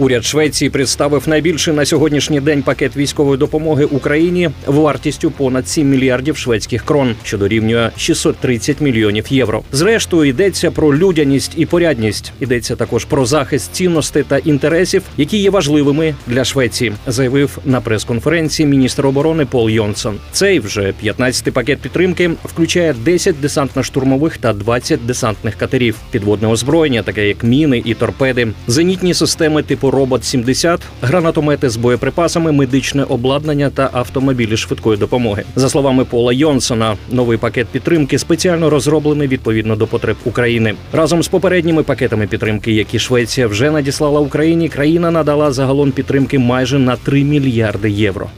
Уряд Швеції представив найбільший на сьогоднішній день пакет військової допомоги Україні вартістю понад 7 мільярдів шведських крон, що дорівнює 630 мільйонів євро. Зрештою йдеться про людяність і порядність. Йдеться також про захист цінностей та інтересів, які є важливими для Швеції, заявив на прес-конференції міністр оборони Пол Йонсон. Цей вже 15-й пакет підтримки включає 10 десантно-штурмових та 20 десантних катерів, підводне озброєння, таке як міни і торпеди, зенітні системи типу робот 70 гранатомети з боєприпасами, медичне обладнання та автомобілі швидкої допомоги. За словами Пола Йонсона, новий пакет підтримки спеціально розроблений відповідно до потреб України. Разом з попередніми пакетами підтримки, які Швеція вже надіслала Україні, країна надала загалом підтримки майже на 3 мільярди євро.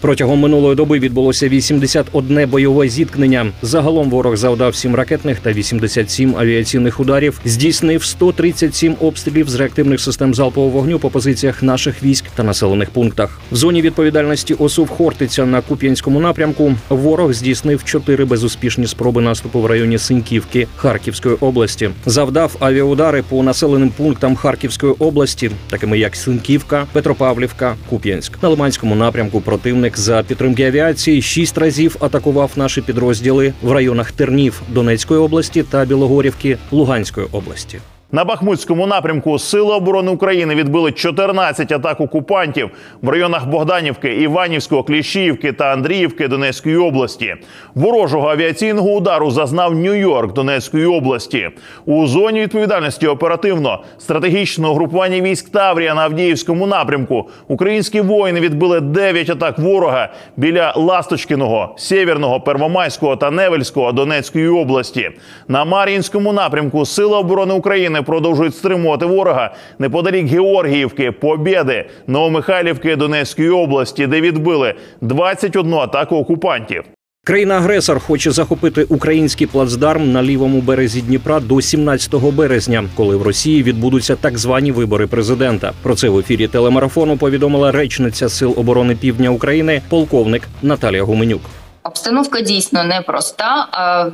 Протягом минулої доби відбулося 81 бойове зіткнення. Загалом ворог завдав 7 ракетних та 87 авіаційних ударів. Здійснив 137 обстрілів з реактивних систем залпового вогню по позиціях наших військ та населених пунктах. В зоні відповідальності ОСУВ Хортиця на Куп'янському напрямку ворог здійснив 4 безуспішні спроби наступу в районі Синьківки Харківської області. Завдав авіаудари по населеним пунктам Харківської області, такими як Синьківка, Петропавлівка, Куп'янськ. На Лиманському напрямку противник за підтримки авіації шість разів атакував наші підрозділи в районах Тернів Донецької області та Білогорівки Луганської області. На Бахмутському напрямку Сили оборони України відбили 14 атак окупантів в районах Богданівки, Іванівського, Кліщіївки та Андріївки Донецької області. Ворожого авіаційного удару зазнав Нью-Йорк Донецької області. У зоні відповідальності оперативно стратегічного групування військ Таврія на Авдіївському напрямку. Українські воїни відбили 9 атак ворога біля Ласточкиного, Сєвєрного, Первомайського та Невельського Донецької області. На Мар'їнському напрямку Сили оборони України продовжують стримувати ворога неподалік Георгіївки, Побєди, Новомихайлівки Донецької області, де відбили 21 атаку окупантів. Країна-агресор хоче захопити український плацдарм на лівому березі Дніпра до 17 березня, коли в Росії відбудуться так звані вибори президента. Про це в ефірі телемарафону повідомила речниця Сил оборони Півдня України, полковник Наталія Гуменюк. Обстановка дійсно непроста.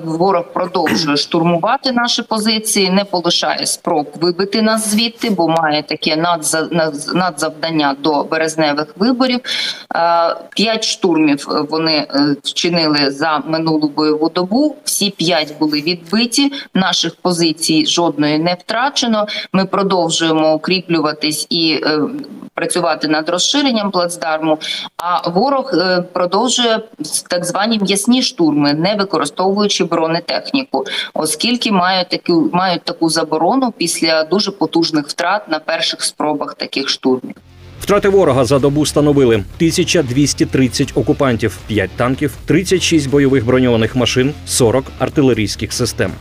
Ворог продовжує штурмувати наші позиції, не полишає спроб вибити нас звідти, бо має таке надзавдання до березневих виборів. П'ять штурмів вони е, вчинили за минулу бойову добу. Всі п'ять були відбиті. Наших позицій жодної не втрачено. Ми продовжуємо укріплюватись і е, працювати над розширенням плацдарму. А ворог е, продовжує так звані м'ясні штурми, не використовуючи бронетехніку, оскільки мають таку мають таку заборону після дуже потужних втрат на перших спробах таких штурмів. Втрати ворога за добу становили 1230 окупантів, 5 танків, 36 бойових броньованих машин, 40 артилерійських систем.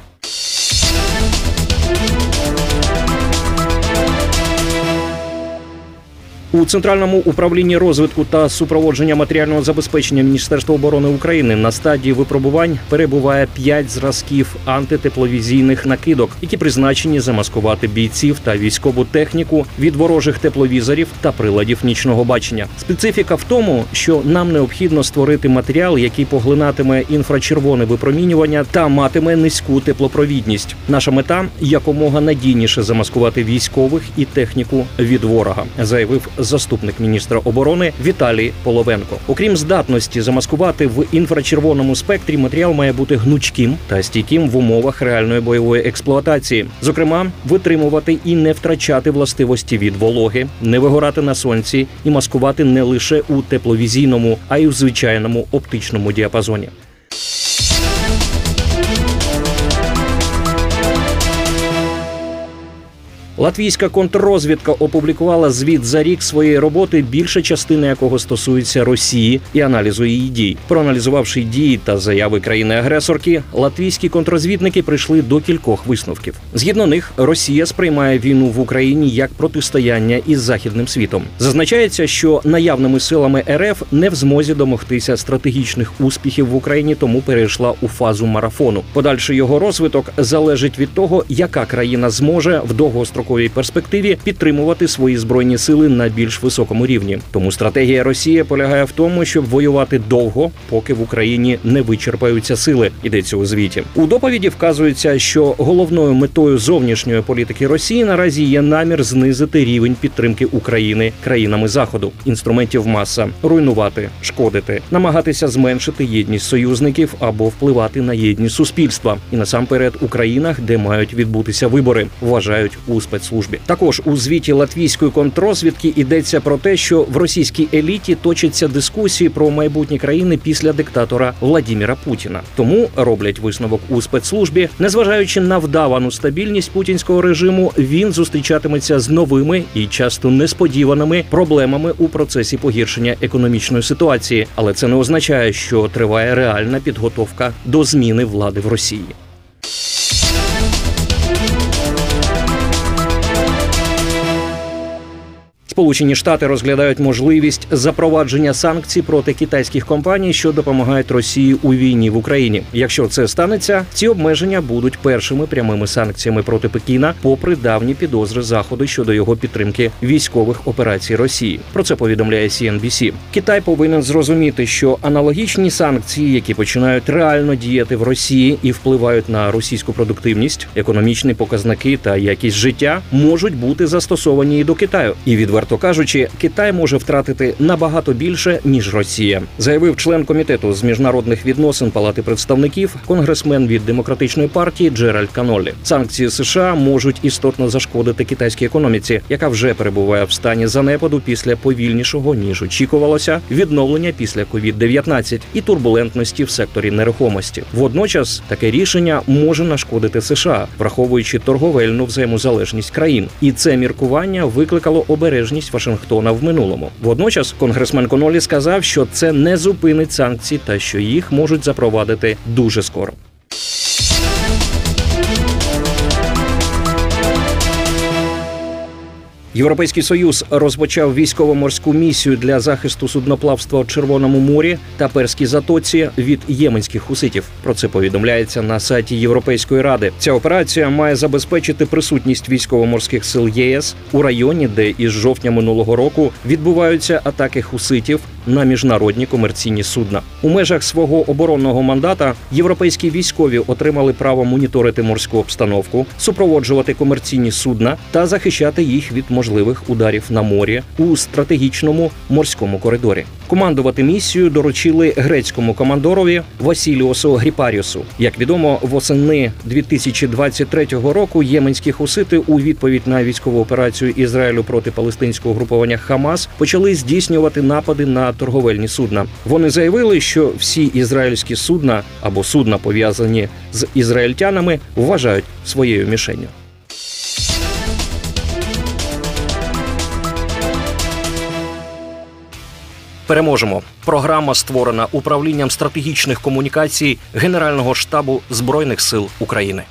У центральному управлінні розвитку та супроводження матеріального забезпечення Міністерства оборони України на стадії випробувань перебуває п'ять зразків антитепловізійних накидок, які призначені замаскувати бійців та військову техніку від ворожих тепловізорів та приладів нічного бачення. Специфіка в тому, що нам необхідно створити матеріал, який поглинатиме інфрачервоне випромінювання та матиме низьку теплопровідність. Наша мета якомога надійніше замаскувати військових і техніку від ворога, заявив заступник міністра оборони Віталій Половенко. Окрім здатності замаскувати в інфрачервоному спектрі, матеріал має бути гнучким та стійким в умовах реальної бойової експлуатації, зокрема, витримувати і не втрачати властивості від вологи, не вигорати на сонці і маскувати не лише у тепловізійному, а й у звичайному оптичному діапазоні. Латвійська контррозвідка опублікувала звіт за рік своєї роботи, більша частина якого стосується Росії і аналізу її дій. Проаналізувавши дії та заяви країни-агресорки, латвійські контррозвідники прийшли до кількох висновків. Згідно них, Росія сприймає війну в Україні як протистояння із західним світом. Зазначається, що наявними силами РФ не в змозі домогтися стратегічних успіхів в Україні, тому перейшла у фазу марафону. Подальший його розвиток залежить від того, яка країна зможе в довгостроковій перспективі підтримувати свої збройні сили на більш високому рівні. Тому стратегія Росії полягає в тому, щоб воювати довго, поки в Україні не вичерпаються сили. Йдеться у звіті. У доповіді вказується, що головною метою зовнішньої політики Росії наразі є намір знизити рівень підтримки України країнами заходу, інструментів маса, руйнувати, шкодити, намагатися зменшити єдність союзників або впливати на єдність суспільства, і насамперед у країнах, де мають відбутися вибори, вважають у спецслужбі. Також у звіті латвійської контррозвідки йдеться про те, що в російській еліті точаться дискусії про майбутні країни після диктатора Владіміра Путіна. Тому роблять висновок у спецслужбі, незважаючи на вдавану стабільність путінського режиму, він зустрічатиметься з новими і часто несподіваними проблемами у процесі погіршення економічної ситуації, але це не означає, що триває реальна підготовка до зміни влади в Росії. Сполучені Штати розглядають можливість запровадження санкцій проти китайських компаній, що допомагають Росії у війні в Україні. Якщо це станеться, ці обмеження будуть першими прямими санкціями проти Пекіна, попри давні підозри заходу щодо його підтримки військових операцій Росії. Про це повідомляє CNBC. Китай повинен зрозуміти, що аналогічні санкції, які починають реально діяти в Росії і впливають на російську продуктивність, економічні показники та якість життя, можуть бути застосовані і до Китаю. І відверто кажучи, Китай може втратити набагато більше ніж Росія, заявив член комітету з міжнародних відносин Палати представників, конгресмен від демократичної партії Джеральд Канолі. Санкції США можуть істотно зашкодити китайській економіці, яка вже перебуває в стані занепаду після повільнішого ніж очікувалося відновлення після COVID-19 і турбулентності в секторі нерухомості. Водночас таке рішення може нашкодити США, враховуючи торговельну взаємозалежність країн, і це міркування викликало обережність Вашингтона в минулому. Водночас конгресмен Конолі сказав, що це не зупинить санкції та що їх можуть запровадити дуже скоро. Європейський союз розпочав військово-морську місію для захисту судноплавства у Червоному морі та Перській затоці від єменських хуситів. Про це повідомляється на сайті Європейської ради. Ця операція має забезпечити присутність військово-морських сил ЄС у районі, де із жовтня минулого року відбуваються атаки хуситів на міжнародні комерційні судна. У межах свого оборонного мандата європейські військові отримали право моніторити морську обстановку, супроводжувати комерційні судна та захищати їх від можливих ударів на морі у стратегічному морському коридорі. Командувати місію доручили грецькому командорові Васіліосу Гріпаріусу. Як відомо, восени 2023 року єменські хусити у відповідь на військову операцію Ізраїлю проти палестинського груповання Хамас почали здійснювати напади на торговельні судна. Вони заявили, що всі ізраїльські судна або судна пов'язані з ізраїльтянами вважають своєю мішенню. Переможемо. Програма створена управлінням стратегічних комунікацій Генерального штабу збройних сил України.